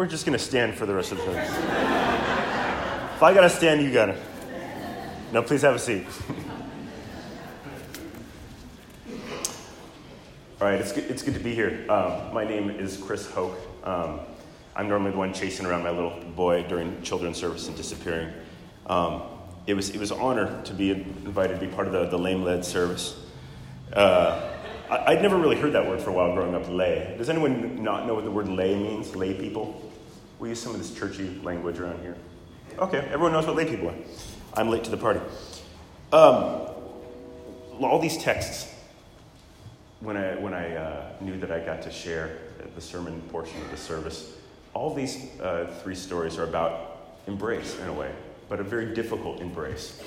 we're just going to stand for the rest of the service. if I got to stand, you got to. No, please have a seat. All right, it's good, it's good to be here. Um, my name is Chris Hoke. Um, I'm normally the one chasing around my little boy during children's service and disappearing. Um, it, was, it was an honor to be invited to be part of the, the lame led service. Uh, I, would never really heard that word for a while growing up, lay. Does anyone not know what the word lay means? Lay people? We use some of this churchy language around here. Okay, everyone knows what lay people are. I'm late to the party. Um, all these texts, when I, when I uh, knew that I got to share the sermon portion of the service, all these uh, three stories are about embrace in a way, but a very difficult embrace.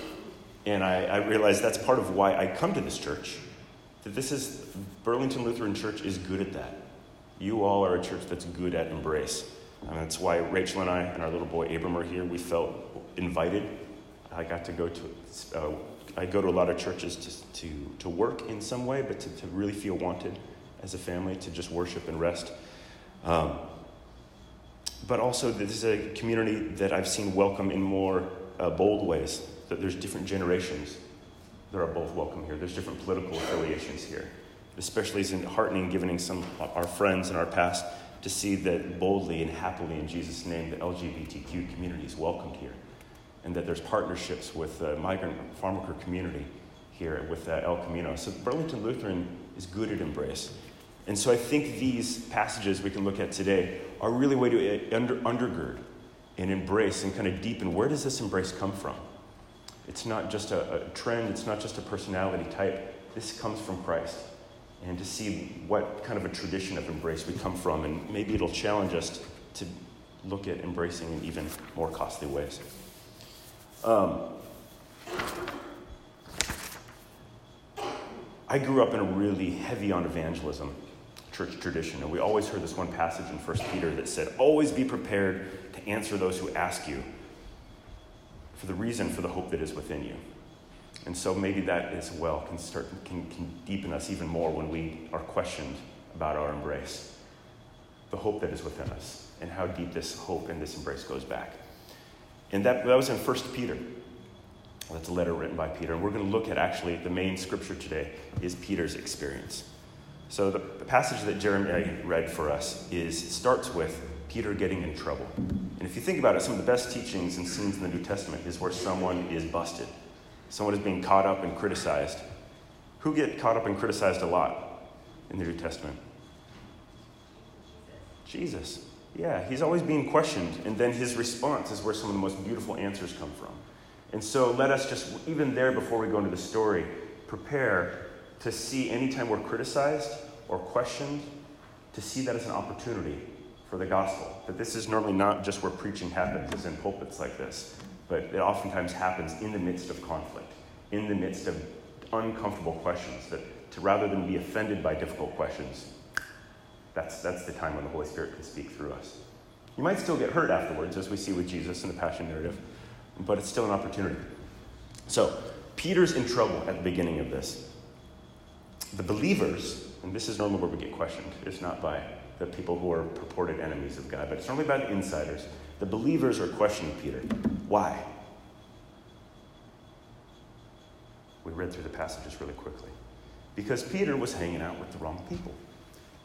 And I, I realized that's part of why I come to this church that this is, Burlington Lutheran Church is good at that. You all are a church that's good at embrace. And that's why Rachel and I and our little boy Abram are here. We felt invited. I got to go to, uh, I go to a lot of churches to, to, to work in some way, but to, to really feel wanted as a family, to just worship and rest. Um, but also, this is a community that I've seen welcome in more uh, bold ways, that there's different generations that are both welcome here. There's different political affiliations here. Especially is heartening giving some our friends in our past to see that boldly and happily in Jesus' name the LGBTQ community is welcomed here. And that there's partnerships with the migrant farm worker community here with uh, El Camino. So Burlington Lutheran is good at embrace. And so I think these passages we can look at today are really a way to uh, under, undergird and embrace and kind of deepen where does this embrace come from? It's not just a, a trend, it's not just a personality type. This comes from Christ. And to see what kind of a tradition of embrace we come from, and maybe it'll challenge us to look at embracing in even more costly ways. Um, I grew up in a really heavy on evangelism church tradition, and we always heard this one passage in 1 Peter that said, Always be prepared to answer those who ask you for the reason for the hope that is within you. And so maybe that as well can start can, can deepen us even more when we are questioned about our embrace. The hope that is within us and how deep this hope and this embrace goes back. And that, that was in 1 Peter. That's a letter written by Peter. And we're going to look at actually the main scripture today is Peter's experience. So the, the passage that Jeremy read for us is starts with Peter getting in trouble. And if you think about it, some of the best teachings and scenes in the New Testament is where someone is busted. Someone is being caught up and criticized. Who get caught up and criticized a lot in the New Testament? Jesus. Yeah, he's always being questioned, and then his response is where some of the most beautiful answers come from. And so let us just, even there before we go into the story, prepare to see anytime we're criticized or questioned, to see that as an opportunity for the gospel. That this is normally not just where preaching happens, as in pulpits like this, but it oftentimes happens in the midst of conflict, in the midst of uncomfortable questions. That to rather than be offended by difficult questions, that's, that's the time when the Holy Spirit can speak through us. You might still get hurt afterwards, as we see with Jesus in the Passion narrative, but it's still an opportunity. So, Peter's in trouble at the beginning of this. The believers, and this is normally where we get questioned, it's not by the people who are purported enemies of God, but it's normally by the insiders. The believers are questioning Peter. Why? We read through the passages really quickly. Because Peter was hanging out with the wrong people.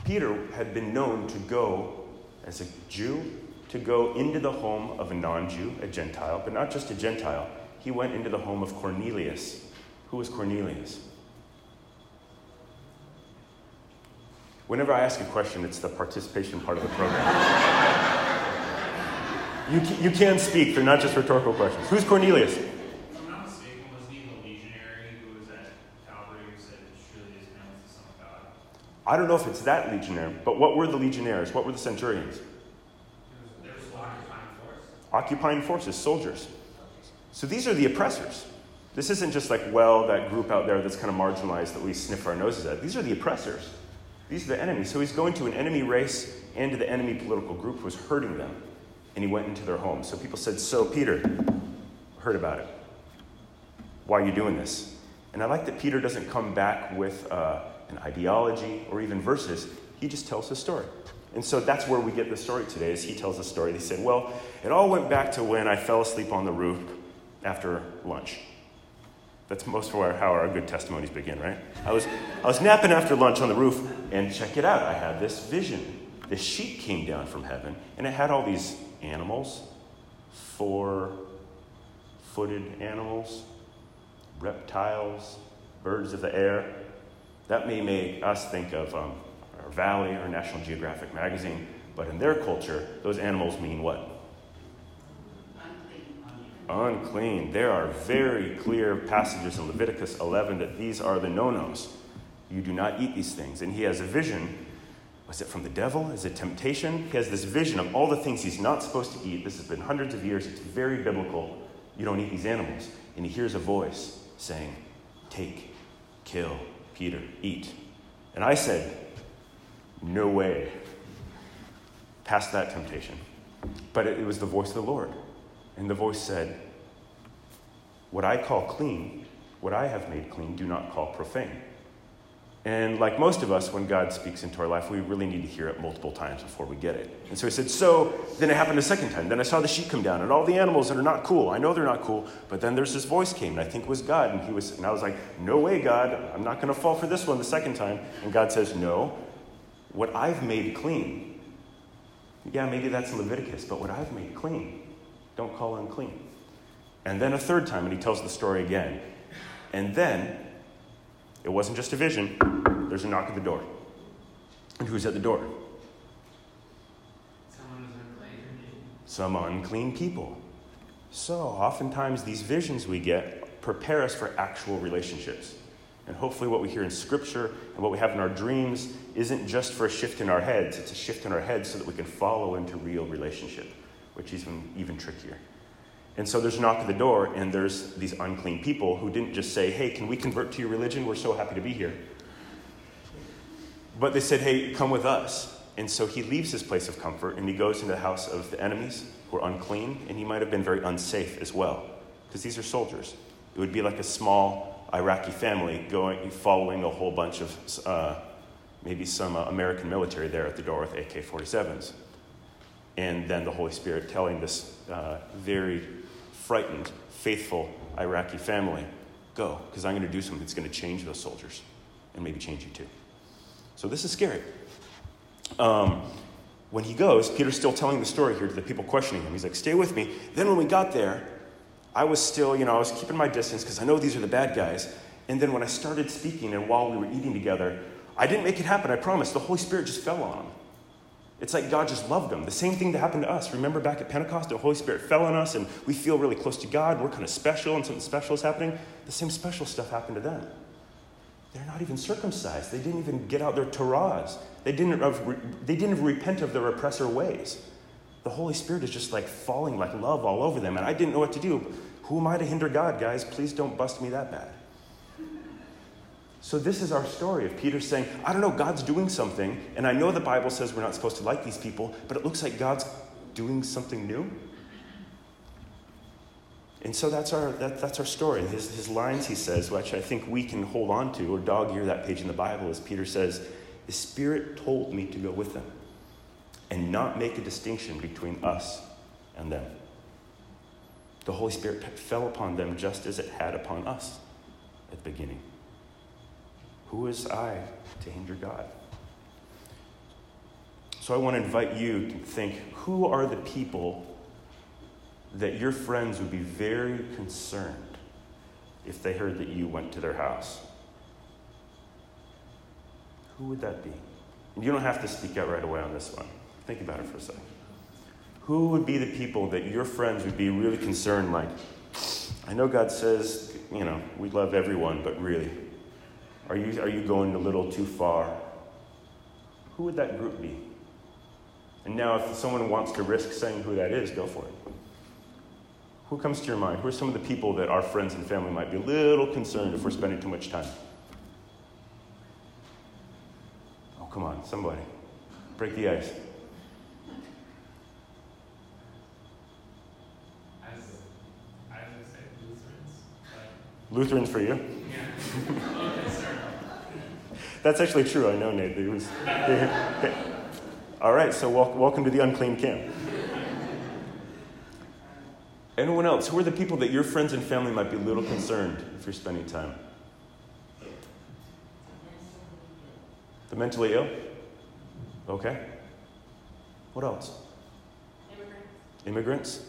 Peter had been known to go, as a Jew, to go into the home of a non Jew, a Gentile, but not just a Gentile. He went into the home of Cornelius. Who was Cornelius? Whenever I ask a question, it's the participation part of the program. you, you can speak, they're not just rhetorical questions. Who's Cornelius? Was was was? I don't know if it's that legionary, but what were the legionnaires? What were the centurions? There was occupying force. Occupying forces, soldiers. So these are the oppressors. This isn't just like, well, that group out there that's kind of marginalized that we sniff our noses at. These are the oppressors. These are the enemies. So he's going to an enemy race and to the enemy political group who's hurting them. And he went into their home. So people said, So, Peter, heard about it. Why are you doing this? And I like that Peter doesn't come back with uh, an ideology or even verses. He just tells his story. And so that's where we get the story today, is he tells the story. He said, Well, it all went back to when I fell asleep on the roof after lunch. That's most of how our good testimonies begin, right? I was, I was napping after lunch on the roof, and check it out. I had this vision. This sheet came down from heaven, and it had all these animals four footed animals, reptiles, birds of the air. That may make us think of um, our Valley or National Geographic magazine, but in their culture, those animals mean what? Unclean. There are very clear passages in Leviticus 11 that these are the no nos. You do not eat these things. And he has a vision. Was it from the devil? Is it temptation? He has this vision of all the things he's not supposed to eat. This has been hundreds of years. It's very biblical. You don't eat these animals. And he hears a voice saying, Take, kill, Peter, eat. And I said, No way. Past that temptation. But it, was the voice of the Lord. And the voice said, What I call clean, what I have made clean, do not call profane. And like most of us, when God speaks into our life, we really need to hear it multiple times before we get it. And so he said, So then it happened a second time. Then I saw the sheep come down and all the animals that are not cool. I know they're not cool, but then there's this voice came, and I think it was God. And he was, and I was like, No way, God, I'm not going to fall for this one the second time. And God says, No, what I've made clean. Yeah, maybe that's Leviticus, but what I've made clean, don't call unclean. And then a third time, and he tells the story again. And then it wasn't just a vision, there's a knock at the door. And who's at the door? Some unclean people. So, oftentimes, these visions we get prepare us for actual relationships. And hopefully, what we hear in Scripture and what we have in our dreams isn't just for a shift in our heads, it's a shift in our heads so that we can follow into real relationship, which is even, even trickier. And so there's a knock at the door, and there's these unclean people who didn't just say, Hey, can we convert to your religion? We're so happy to be here. But they said, Hey, come with us. And so he leaves his place of comfort and he goes into the house of the enemies who are unclean, and he might have been very unsafe as well, because these are soldiers. It would be like a small Iraqi family going, following a whole bunch of uh, maybe some uh, American military there at the door with AK 47s. And then the Holy Spirit telling this uh, very frightened, faithful Iraqi family, go, because I'm going to do something that's going to change those soldiers and maybe change you too. So this is scary. Um, when he goes, Peter's still telling the story here to the people questioning him. He's like, stay with me. Then when we got there, I was still, you know, I was keeping my distance because I know these are the bad guys. And then when I started speaking and while we were eating together, I didn't make it happen, I promise. The Holy Spirit just fell on him. It's like God just loved them. The same thing that happened to us. Remember back at Pentecost, the Holy Spirit fell on us and we feel really close to God. We're kind of special and something special is happening. The same special stuff happened to them. They're not even circumcised. They didn't even get out their Torahs. They didn't, they didn't repent of their oppressor ways. The Holy Spirit is just like falling like love all over them. And I didn't know what to do. Who am I to hinder God, guys? Please don't bust me that bad. So, this is our story of Peter saying, I don't know, God's doing something, and I know the Bible says we're not supposed to like these people, but it looks like God's doing something new. And so that's our, that, that's our story. His, his lines, he says, which I think we can hold on to or dog ear that page in the Bible, is Peter says, The Spirit told me to go with them and not make a distinction between us and them. The Holy Spirit fell upon them just as it had upon us at the beginning. Who is I to hinder God? So I want to invite you to think who are the people that your friends would be very concerned if they heard that you went to their house? Who would that be? And you don't have to speak out right away on this one. Think about it for a second. Who would be the people that your friends would be really concerned like, I know God says, you know, we love everyone, but really, are you, are you going a little too far? Who would that group be? And now, if someone wants to risk saying who that is, go for it. Who comes to your mind? Who are some of the people that our friends and family might be a little concerned if we're spending too much time? Oh, come on, somebody. Break the ice. Lutherans for you? That's actually true. I know, Nate. Was, All right, so wel- welcome to the unclean camp. Anyone else? Who are the people that your friends and family might be a little concerned if you're spending time? The mentally ill? Okay. What else? Immigrants, Immigrants?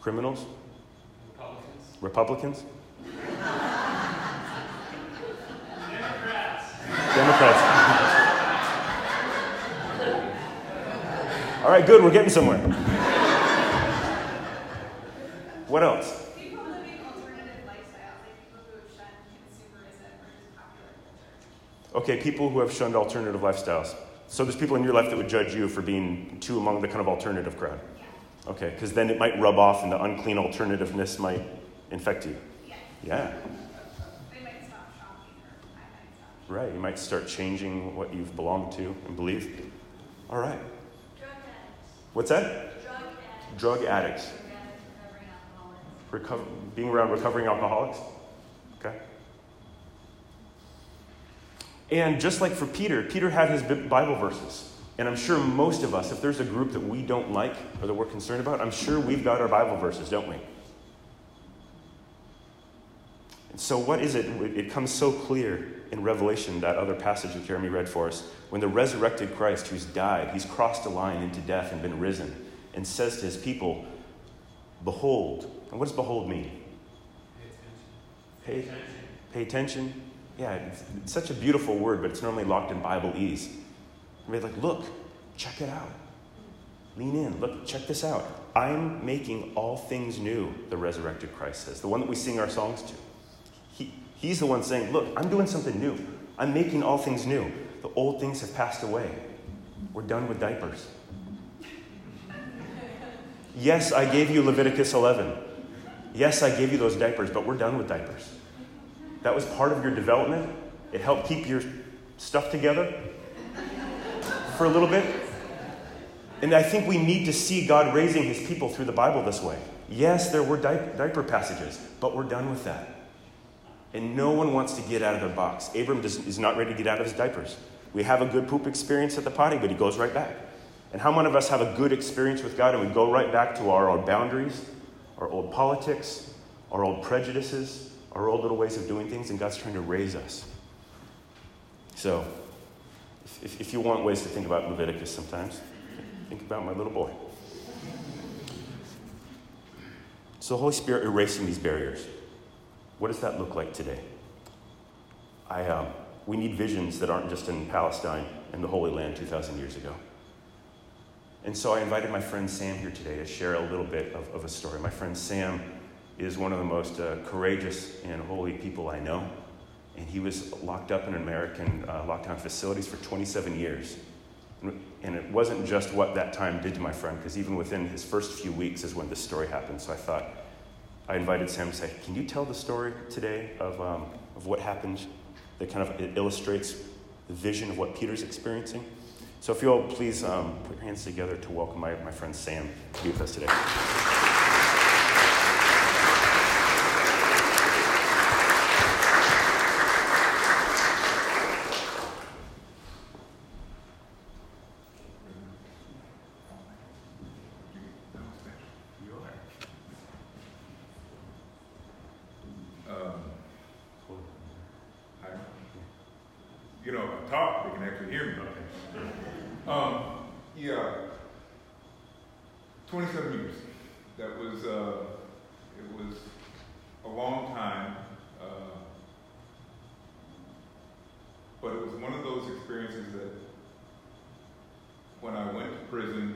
criminals, Criminals? Republicans. Republicans? All right, good, we're getting somewhere. What else? people living alternative lifestyles, like people who have shunned consumerism or popular culture. Okay, people who have shunned alternative lifestyles. So there's people in your life that would judge you for being too among the kind of alternative crowd. Yeah. Okay, because then it might rub off and the unclean alternativeness might infect you. Yeah. Yeah, They might stop shopping or I might stop. right. You might start changing what you've belonged to and believed. All right. What's that? Drug addicts. Drug addicts. Being around recovering alcoholics. Okay. And just like for Peter, Peter had his Bible verses. And I'm sure most of us, if there's a group that we don't like or that we're concerned about, I'm sure we've got our Bible verses, don't we? And so, what is it? It comes so clear in Revelation, that other passage that Jeremy read for us, when the resurrected Christ, who's died, he's crossed a line into death and been risen, and says to his people, Behold. And what does behold mean? Pay Pay, attention. pay attention. Yeah, it's, it's such a beautiful word, but it's normally locked in Bible ease. And be like, look, check it out. Lean in. Look, check this out. I'm making all things new, the resurrected Christ says, the one that we sing our songs to. He, he's the one saying, look, I'm doing something new. I'm making all things new. The old things have passed away. We're done with diapers. Yes, I gave you Leviticus 11. Yes, I gave you those diapers, but we're done with diapers. That was part of your development. It helped keep your stuff together for a little bit. And I think we need to see God raising his people through the Bible this way. Yes, there were di- diaper passages, but we're done with that. And no one wants to get out of their box. Abram does, is not ready to get out of his diapers. We have a good poop experience at the potty, but he goes right back. And how many of us have a good experience with God and we go right back to our old boundaries, our old politics, our old prejudices, our old little ways of doing things, and God's trying to raise us. So, if, if, you want ways to think about Leviticus sometimes, think about my little boy. So, Holy Spirit erasing these barriers. What does that look like today? I, um, we need visions that aren't just in Palestine and the Holy Land 2,000 years ago. And so I invited my friend Sam here today to share a little bit of, of a story. My friend Sam is one of the most uh, courageous and holy people I know. And he was locked up in American uh, lockdown facilities for 27 years. And it wasn't just what that time did to my friend, because even within his first few weeks is when this story happened. So I thought, I invited Sam to say, Can you tell the story today of, um, of what happened that kind of illustrates the vision of what Peter's experiencing? So if you'll please um, put your hands together to welcome my, my friend Sam to be with us today. Um, I, you know, if I talk, they can actually hear me. Um, yeah, 27 years. That was, uh, it was a long time. Uh, but it was one of those experiences that when I went to prison,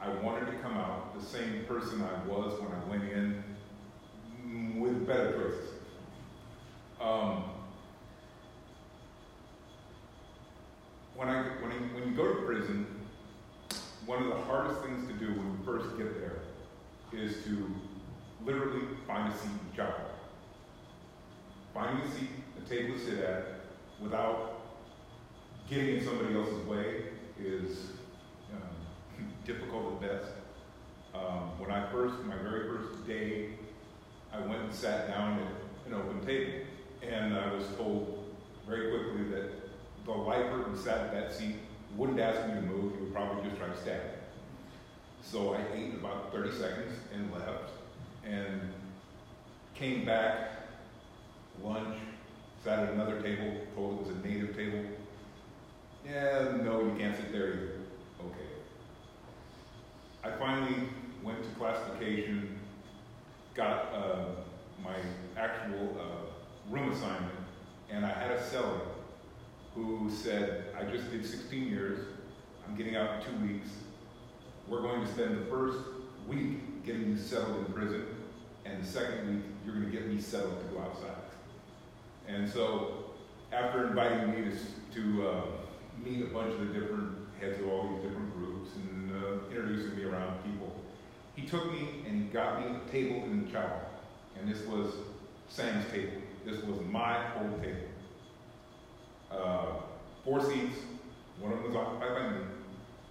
I wanted to come out the same person I was when I went in mm, with better choices. Um, when I when, I, when you go to prison, one of the hardest things to do when you first get there is to literally find a seat in the chapel. Finding a seat, a table to sit at, without getting in somebody else's way is um, difficult at best. Um, when I first, my very first day, I went and sat down at an open table. And I was told very quickly that the lifer who sat at that seat wouldn't ask me to move, he would probably just try to stab me. So I ate about 30 seconds and left, and came back, lunch, sat at another table, told it was a native table. Yeah, no, you can't sit there either. Okay. I finally went to classification, got uh, my actual uh, room assignment, and I had a seller who said, I just did 16 years, I'm getting out in two weeks. We're going to spend the first week getting you settled in prison, and the second week, you're going to get me settled to go outside. And so, after inviting me to, to uh, meet a bunch of the different heads of all these different groups and uh, introducing me around people, he took me and he got me a table in the chapel. And this was Sam's table. This was my old table. Uh, four seats, one of them was occupied by me.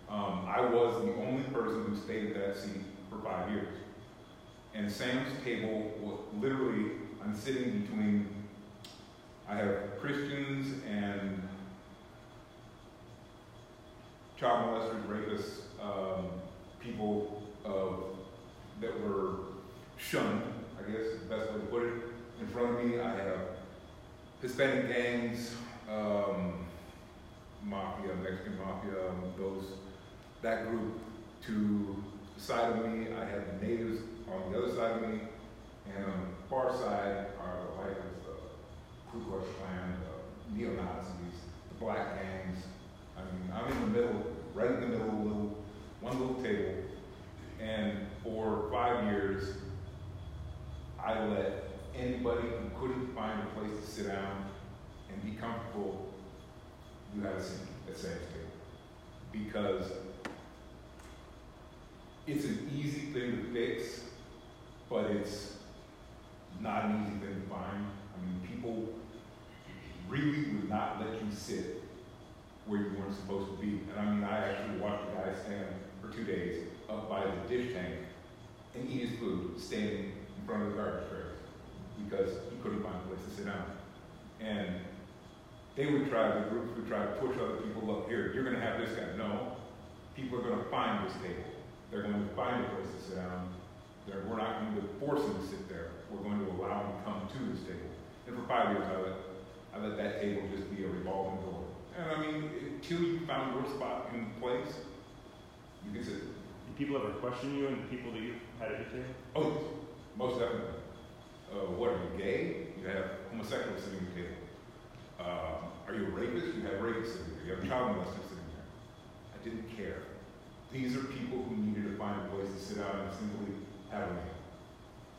Um, I was the only person who stayed at that seat for five years. And Sam's table, was literally, I'm sitting between, I have Christians and child molesters, rapists, um, people uh, that were shunned, I guess is the best way to put it. In front of me, I have Hispanic gangs, um, mafia, Mexican mafia, um, those, that group. To the side of me, I have the natives on the other side of me, and on the far side are the white the Ku Klux Klan, the neo-Nazis, the black gangs. I mean, I'm in the middle, right in the middle, little, one little table, and for five years, I let anybody who couldn't find a place to sit down and be comfortable you have a seat at Sam's table. Because it's an easy thing to fix, but it's not an easy thing to find. I mean, people really would not let you sit where you weren't supposed to be. And I mean, I actually watched a guy stand for two days up by the dish tank and eat his food standing in front of the garbage trays because he couldn't find a place to sit down. And they would try, the groups would try to push other people up here. You're going to have this guy. No, people are going to find this table. They're going to find a place to sit down. They're, we're not going to force them to sit there. We're going to allow them to come to this table. And for five years, I let, I let that table just be a revolving door. And I mean, until you found your spot in place, you can sit. Do people ever question you and the people that you had at your table? Oh, most definitely. Uh, what are you gay? You have homosexuals sitting at the table. Uh, are you a rapist? You have rapists sitting there. You have child molesters sitting there. I didn't care. These are people who needed to find a place to sit down and simply have a meal.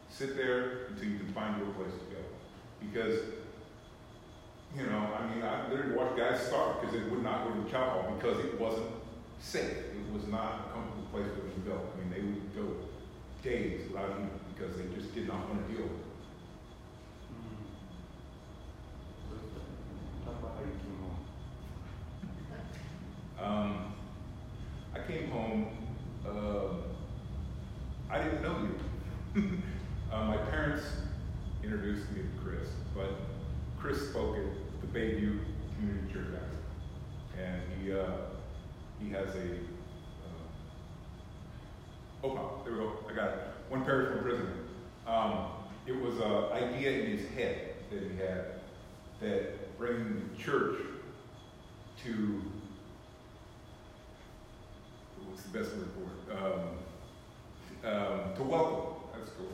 Sit there until you can find your place to go. Because, you know, I mean, I literally watched guys starve because they would not go to the chow hall because it wasn't safe. It was not a comfortable place for them to go. I mean, they would go days without eating because they just did not want to deal with it. Talk about how you came home. Um, I came home, uh, I didn't know you. uh, my parents introduced me to Chris, but Chris spoke at the Bayview Community Church. And he, uh, he has a, uh, oh, there we go, I got it. One parish, one prison. Um, it was an idea in his head that he had that bringing the church to what's the best word for it? Um, um, to welcome. That's cool.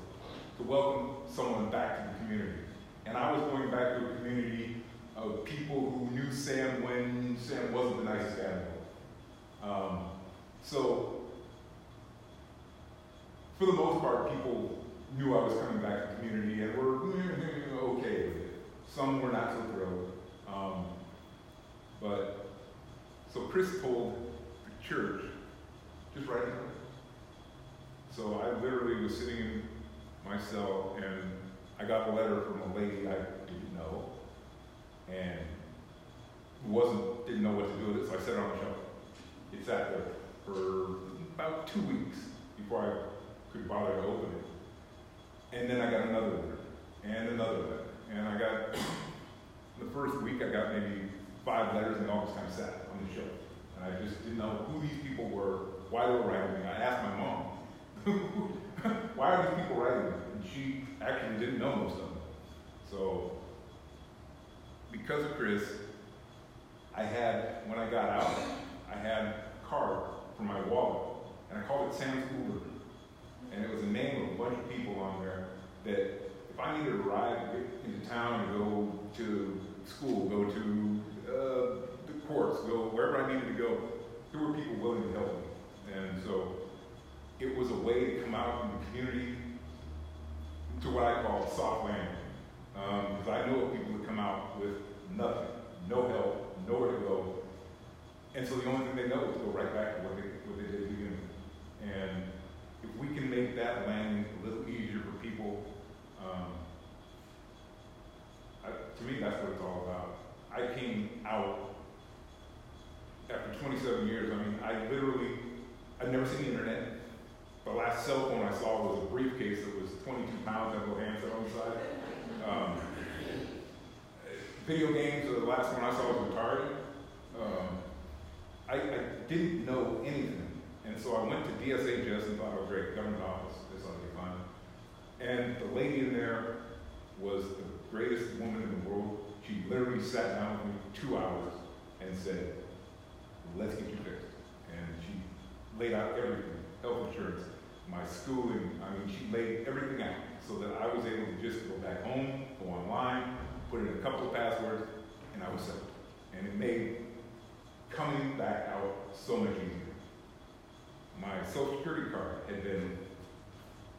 To welcome someone back to the community. And I was going back to a community of people who knew Sam when Sam wasn't the nicest world. Um, so, for the most part, people knew I was coming back to the community and were okay with it. Some were not so thrilled. Um, but, so Chris told the church, just write it. So I literally was sitting in my cell and I got a letter from a lady I didn't know and wasn't, didn't know what to do with it, so I set it on the shelf. It sat there for about two weeks before I could bother to open it. And then I got another letter and another letter. And I got, the first week I got maybe five letters and all just kind of sat on the show. And I just didn't know who these people were, why they were writing me. I asked my mom, why are these people writing me? And she actually didn't know most of them. So, because of Chris, I had, when I got out, I had a card for my wallet, and I called it Sam's Uber. And it was the name of a bunch of people on there that if I ride to get into town and go to school, go to uh, the courts, go wherever I needed to go, there were people willing to help me. And so it was a way to come out in the community to what I call soft landing. Because I know people would come out with nothing, no help, nowhere to go. And so the only thing they know is to go right back to what they, what they did at the beginning. And if we can make that landing a little easier for people, um, I, to me, that's what it's all about. I came out after 27 years. I mean, I literally, I've never seen the internet. The last cell phone I saw was a briefcase that was 22 pounds, had a little handset on the side. Um, video games, the last one I saw was Atari. Um, I, I didn't know anything. And so I went to DSHS and thought was great, government office, this ought to be fun. And the lady in there was the greatest woman in the world. She literally sat down with me two hours and said, let's get you fixed. And she laid out everything, health insurance, my schooling. I mean, she laid everything out so that I was able to just go back home, go online, put in a couple of passwords, and I was set. And it made coming back out so much easier. My social security card had been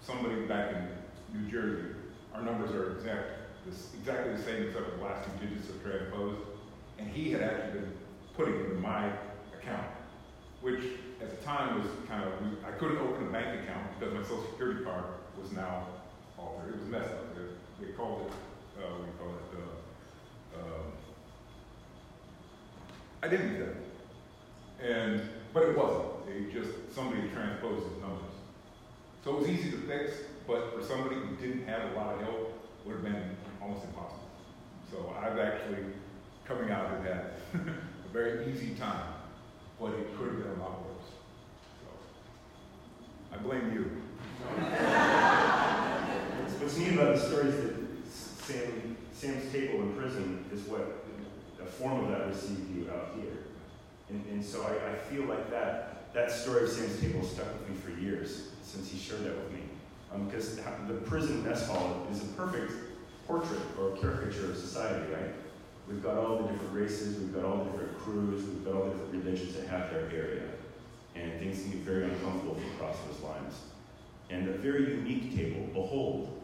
somebody back in New Jersey. Our numbers are exact, this, exactly the same except the last two digits are transposed. And he had actually been putting it in my account, which at the time was kind of, I couldn't open a bank account because my social security card was now altered. It was messed up. They, they called it, uh, we call it, uh, um, I didn't do that. And, but it wasn't. They just, somebody transposed his numbers. So it was easy to fix, but for somebody who didn't have a lot of help, would have been almost impossible. So I've actually, coming out of that, a very easy time, but it could have been a lot worse. So I blame you. What's neat about the story is that Sam, Sam's table in prison is what a form of that received you out here. And, and so I, I feel like that, that story of Sam's table stuck with me for years since he shared that with me. Because um, the prison mess hall is a perfect portrait or caricature of society, right? We've got all the different races, we've got all the different crews, we've got all the different religions that have their area. And things can get very uncomfortable if you cross those lines. And a very unique table, behold,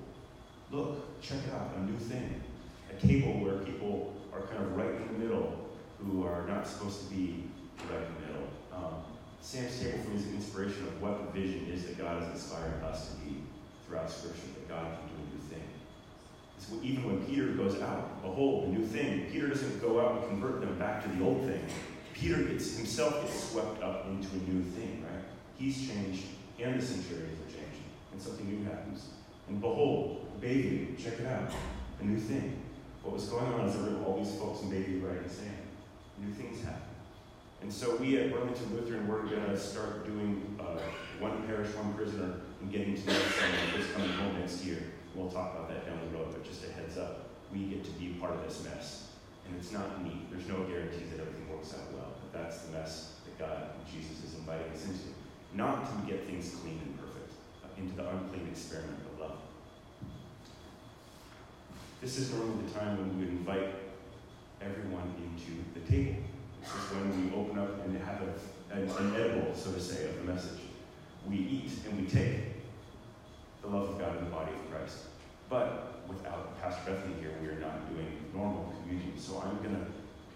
look, check it out, a new thing. A table where people are kind of right in the middle who are not supposed to be right in the middle. Um, Sam's table for me is an inspiration of what the vision is that God has inspired us to be Scripture, that God can do a new thing. So even when Peter goes out, behold, a new thing, Peter doesn't go out and convert them back to the old thing. Peter gets himself gets swept up into a new thing, right? He's changed, and the centurions are changed, and something new happens. And behold, baby, check it out, a new thing. What was going on is there were all these folks in baby and saying, new things happen. And so we at Burlington Lutheran, we're going to start doing uh, one parish, one prisoner, getting to know someone who's coming home next year. We'll talk about that down the road, but just a heads up, we get to be part of this mess. And it's not neat. There's no guarantees that everything works out well, but that's the mess that God and Jesus is inviting us into. Not to get things clean and perfect, but into the unclean experiment of love. This is normally the time when we invite everyone into the table. This is when we open up and have a, an, an edible, so to say, of the message. We eat and we take the love of God in the body of Christ. But without Pastor Bethany here, we are not doing normal communion. So I'm going to,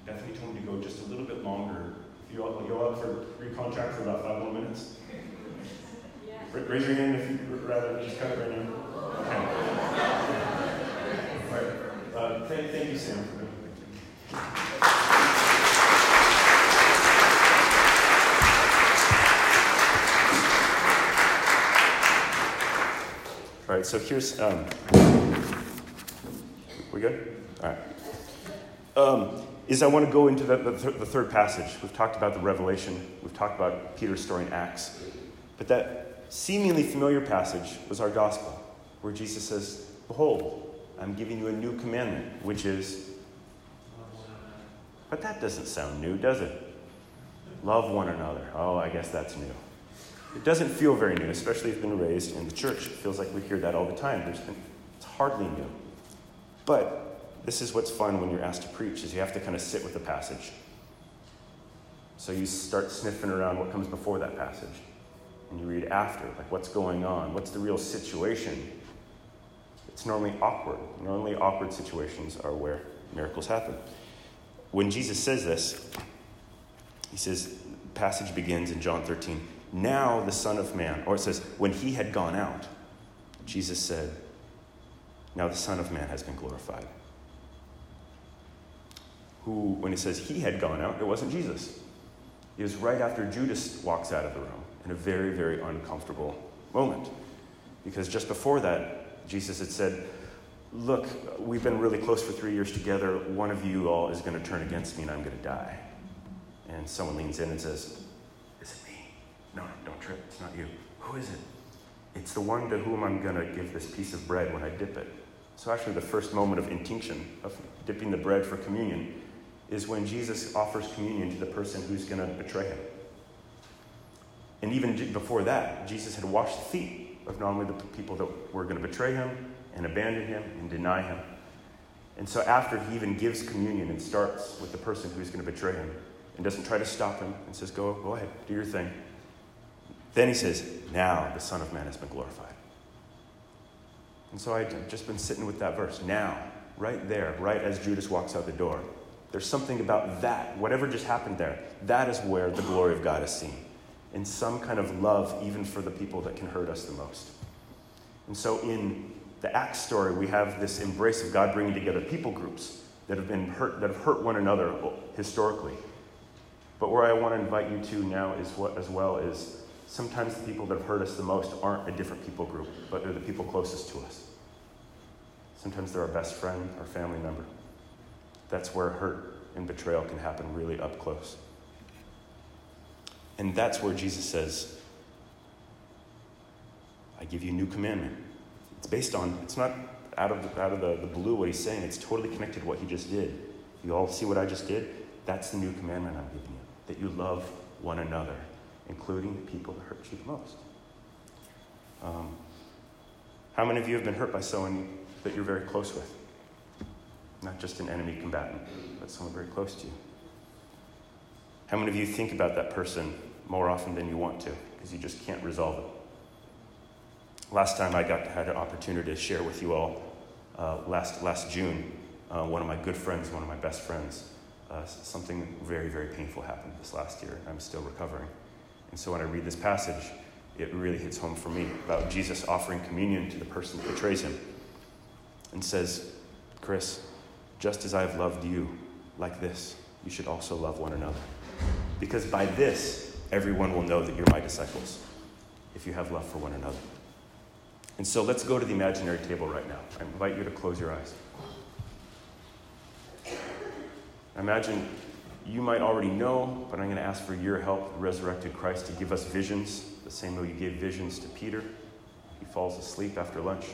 Bethany told me to go just a little bit longer. If you all, you all up for recontract for about five more minutes? Yeah. Raise your hand if you'd rather just cut it right now. Okay. All right. Uh, thank, thank you, Sam, for right, so here's, um, we good? All right. Um, is I want to go into the, the, th- the third passage. We've talked about the Revelation, we've talked about Peter's story in Acts. But that seemingly familiar passage was our gospel, where Jesus says, Behold, I'm giving you a new commandment, which is, but that doesn't sound new, does it? Love one another. Oh, I guess that's new. It doesn't feel very new, especially if you've been raised in the church. It feels like we hear that all the time. Been, it's hardly new. But this is what's fun when you're asked to preach, is you have to kind of sit with the passage. So you start sniffing around what comes before that passage. And you read after, like what's going on, what's the real situation. It's normally awkward. Normally, awkward situations are where miracles happen. When Jesus says this, he says, passage begins in John 13. Now the Son of Man, or it says, when he had gone out, Jesus said, Now the Son of Man has been glorified. Who, when he says he had gone out, it wasn't Jesus. It was right after Judas walks out of the room in a very, very uncomfortable moment. Because just before that, Jesus had said, Look, we've been really close for three years together. One of you all is going to turn against me and I'm going to die. And someone leans in and says, it? No, don't trip. It's not you. Who is it? It's the one to whom I'm going to give this piece of bread when I dip it. So, actually, the first moment of intinction, of dipping the bread for communion, is when Jesus offers communion to the person who's going to betray him. And even before that, Jesus had washed the feet of not only the people that were going to betray him and abandon him and deny him. And so, after he even gives communion and starts with the person who's going to betray him and doesn't try to stop him and says, Go, go ahead, do your thing. Then he says, Now the Son of Man has been glorified. And so I've just been sitting with that verse. Now, right there, right as Judas walks out the door, there's something about that, whatever just happened there, that is where the glory of God is seen. In some kind of love, even for the people that can hurt us the most. And so in the Acts story, we have this embrace of God bringing together people groups that have been hurt, that have hurt one another historically. But where I want to invite you to now is what, as well, is sometimes the people that have hurt us the most aren't a different people group, but they're the people closest to us. Sometimes they're our best friend, our family member. That's where hurt and betrayal can happen really up close. And that's where Jesus says, I give you a new commandment. It's based on, it's not out of, the, out of the, the blue what he's saying, it's totally connected to what he just did. You all see what I just did? That's the new commandment I'm giving you that you love one another, including the people that hurt you the most. Um, how many of you have been hurt by someone that you're very close with? Not just an enemy combatant, but someone very close to you. How many of you think about that person more often than you want to because you just can't resolve it? Last time I got had an opportunity to share with you all uh, last last June, uh, one of my good friends, one of my best friends, uh, something very very painful happened this last year. I'm still recovering, and so when I read this passage, it really hits home for me about Jesus offering communion to the person that betrays him, and says, "Chris, just as I have loved you, like this, you should also love one another. Because by this, everyone will know that you're my disciples, if you have love for one another. And so let's go to the imaginary table right now. I invite you to close your eyes. Imagine you might already know, but I'm going to ask for your help, the resurrected Christ, to give us visions, the same way you gave visions to Peter. He falls asleep after lunch.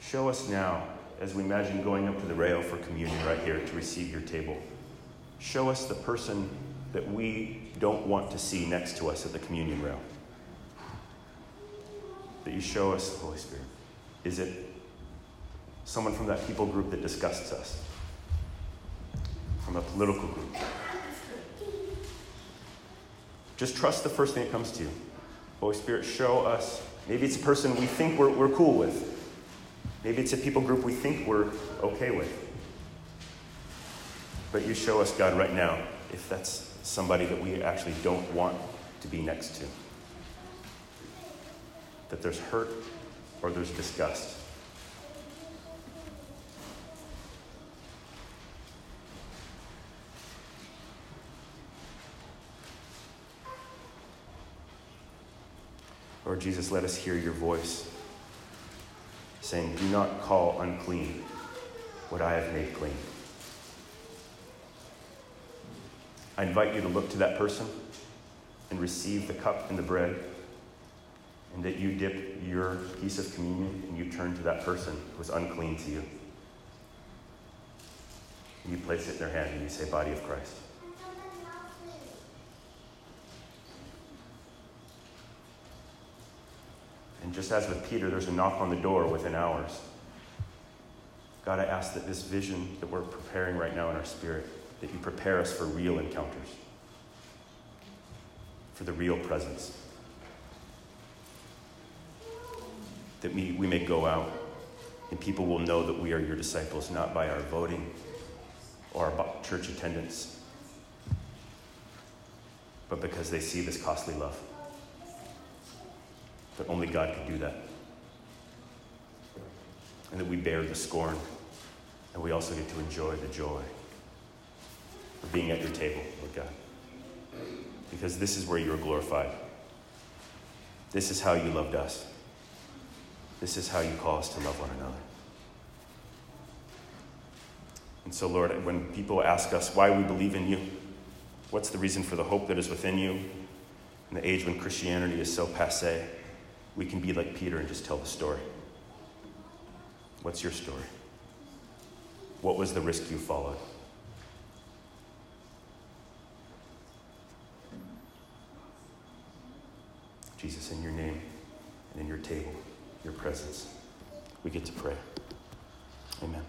Show us now as we imagine going up to the rail for communion right here to receive your table. Show us the person that we don't want to see next to us at the communion rail. That you show us, Holy Spirit. Is it someone from that people group that disgusts us? From a political group? Just trust the first thing that comes to you. Holy Spirit, show us. Maybe it's a person we think we're, we're cool with. Maybe it's a people group we think we're okay with. But you show us, God, right now, if that's somebody that we actually don't want to be next to. That there's hurt or there's disgust. Lord Jesus, let us hear your voice saying, Do not call unclean what I have made clean. I invite you to look to that person and receive the cup and the bread, and that you dip your piece of communion and you turn to that person who is unclean to you. And you place it in their hand and you say, Body of Christ. And just as with Peter, there's a knock on the door within hours. God, I ask that this vision that we're preparing right now in our spirit, that you prepare us for real encounters, for the real presence. That we, we may go out and people will know that we are your disciples, not by our voting or our church attendance, but because they see this costly love. That only God could do that. And that we bear the scorn, and we also get to enjoy the joy of being at your table, Lord God. Because this is where you are glorified. This is how you loved us. This is how you call us to love one another. And so, Lord, when people ask us why we believe in you, what's the reason for the hope that is within you in the age when Christianity is so passe, we can be like Peter and just tell the story. What's your story? What was the risk you followed? Jesus, in your name and in your table, your presence, we get to pray. Amen.